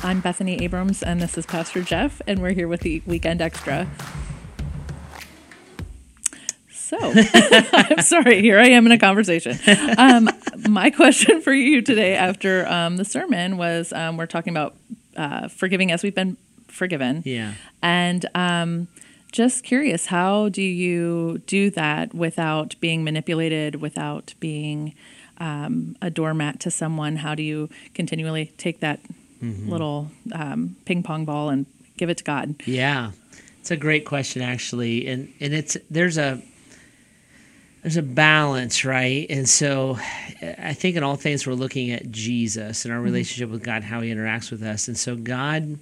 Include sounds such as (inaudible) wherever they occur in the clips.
I'm Bethany Abrams, and this is Pastor Jeff, and we're here with the Weekend Extra. So, (laughs) I'm sorry, here I am in a conversation. Um, my question for you today after um, the sermon was um, we're talking about uh, forgiving as we've been forgiven. Yeah. And um, just curious, how do you do that without being manipulated, without being um, a doormat to someone? How do you continually take that little um, ping pong ball and give it to God? Yeah, it's a great question actually, and and it's there's a there's a balance, right? And so, I think in all things we're looking at Jesus and our relationship with God, how He interacts with us, and so God,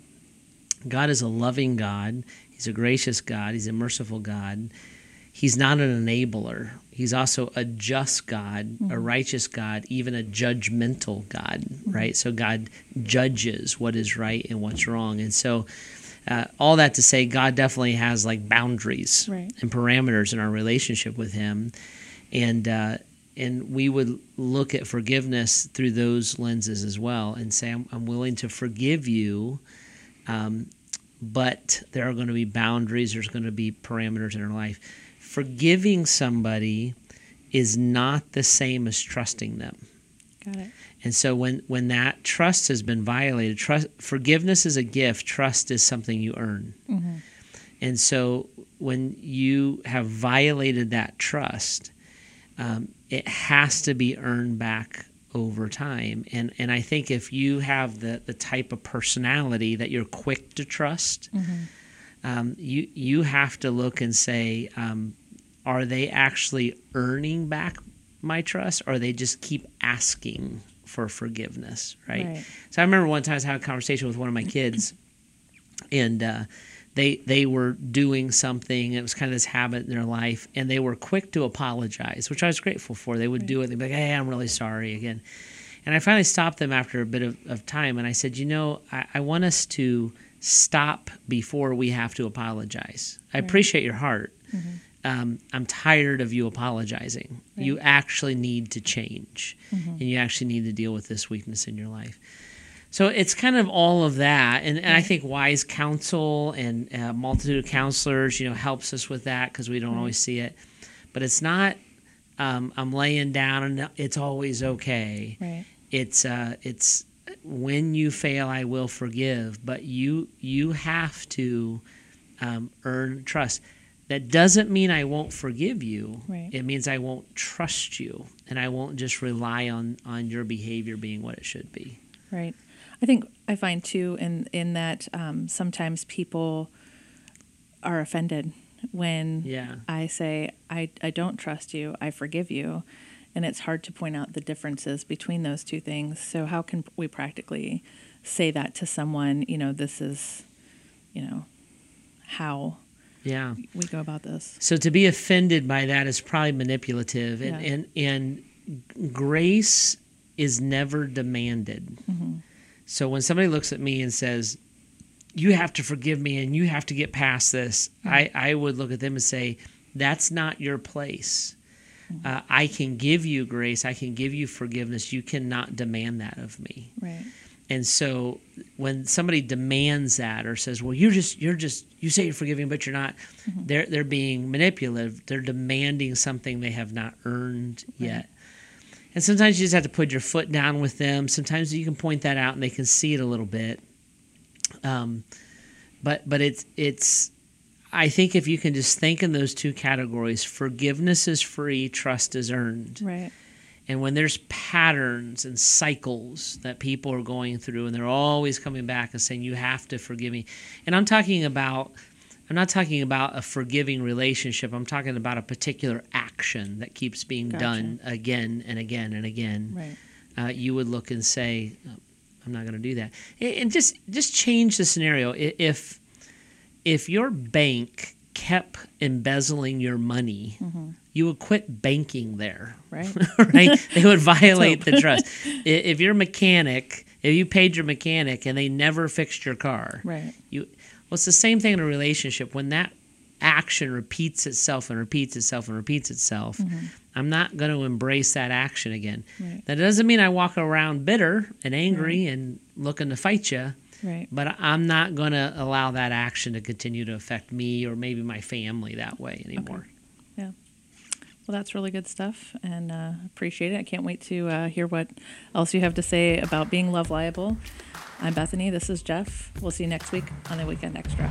God is a loving God. He's a gracious God. He's a merciful God. He's not an enabler. He's also a just God, a righteous God, even a judgmental God, right? So God judges what is right and what's wrong. And so, uh, all that to say, God definitely has like boundaries Right. and parameters in our relationship with Him, and uh, and we would look at forgiveness through those lenses as well, and say, I'm, I'm willing to forgive you, um, but there are going to be boundaries. There's going to be parameters in our life. Forgiving somebody is not the same as trusting them. Got it. And so when when that trust has been violated, trust forgiveness is a gift, trust is something you earn. And so when you have violated that trust, um, it has to be earned back over time. And and I think if you have the the type of personality that you're quick to trust, um, you you have to look and say, um, are they actually earning back my trust, or they just keep asking for forgiveness, right? Right. So I remember one time I was having a conversation with one of my kids, and uh, they they were doing something. It was kind of this habit in their life, and they were quick to apologize, which I was grateful for. They would do it. They'd be like, "Hey, I'm really sorry again." And I finally stopped them after a bit of, of time, and I said, "You know, I, I want us to stop before we have to apologize. I appreciate your heart. Um, I'm tired of you apologizing. You actually need to change, and you actually need to deal with this weakness in your life." So it's kind of all of that, and, and I think wise counsel and a multitude of counselors, you know, helps us with that because we don't always see it. But it's not. Um, I'm laying down and it's always okay. Right. It's uh, it's when you fail, I will forgive, but you you have to um, earn trust. That doesn't mean I won't forgive you. Right. It means I won't trust you, and I won't just rely on on your behavior being what it should be. Right. I think I find too in in that um, sometimes people are offended when Yeah. I say I I don't trust you, I forgive you, and it's hard to point out the differences between those two things. So how can we practically say that to someone? You know, this is, you know, how Yeah. we go about this. So to be offended by that is probably manipulative, and Yeah. and, and grace is never demanded. So when somebody looks at me and says, "You have to forgive me, and you have to get past this," mm-hmm. I I would look at them and say, "That's not your place." Mm-hmm. Uh, I can give you grace. I can give you forgiveness. You cannot demand that of me. Right. And so when somebody demands that or says, "Well, you're just you're just you say you're forgiving, but you're not," mm-hmm. they're they're being manipulative. They're demanding something they have not earned yet. And sometimes you just have to put your foot down with them. Sometimes you can point that out and they can see it a little bit. Um, but but it's it's I think if you can just think in those two categories, forgiveness is free, trust is earned. Right. And when there's patterns and cycles that people are going through, and they're always coming back and saying, You have to forgive me. And I'm talking about, I'm not talking about a forgiving relationship. I'm talking about a particular action that keeps being Gotcha. done again and again and again. Right. Uh, you would look and say, I'm not going to do that. And just, just change the scenario. If, if your bank kept embezzling your money, you would quit banking there Right. (laughs) right? They would (laughs) violate the trust. (laughs) If your mechanic, if you paid your mechanic and they never fixed your car, Right. you well, it's the same thing in a relationship. When that action repeats itself and repeats itself and repeats itself, I'm not going to embrace that action again. Right. That doesn't mean I walk around bitter and angry and looking to fight you. Right. But I'm not going to allow that action to continue to affect me or maybe my family that way anymore. Yeah. Well, that's really good stuff, and uh, appreciate it. I can't wait to uh, hear what else you have to say about being love liable. I'm Bethany. This is Jeff. We'll see you next week on the Weekend Extra.